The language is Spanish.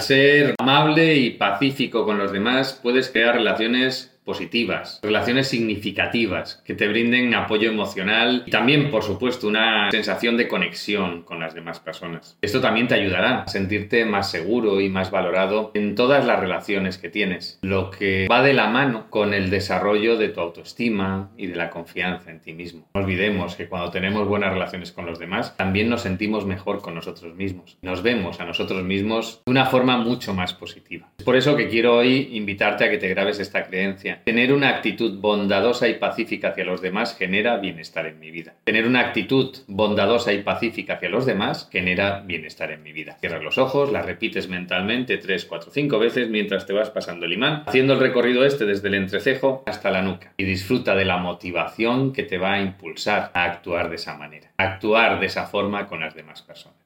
Al ser amable y pacífico con los demás, puedes crear relaciones positivas, relaciones significativas que te brinden apoyo emocional y también, por supuesto, una sensación de conexión con las demás personas. Esto también te ayudará a sentirte más seguro y más valorado en todas las relaciones que tienes, lo que va de la mano con el desarrollo de tu autoestima y de la confianza en ti mismo. No olvidemos que cuando tenemos buenas relaciones con los demás, también nos sentimos mejor con nosotros mismos. Nos vemos a nosotros mismos de una forma mucho más positiva. Por eso que quiero hoy invitarte a que te grabes esta creencia Tener una actitud bondadosa y pacífica hacia los demás genera bienestar en mi vida. Tener una actitud bondadosa y pacífica hacia los demás genera bienestar en mi vida. Cierras los ojos, la repites mentalmente 3, 4, 5 veces mientras te vas pasando el imán, haciendo el recorrido este desde el entrecejo hasta la nuca. Y disfruta de la motivación que te va a impulsar a actuar de esa manera, a actuar de esa forma con las demás personas.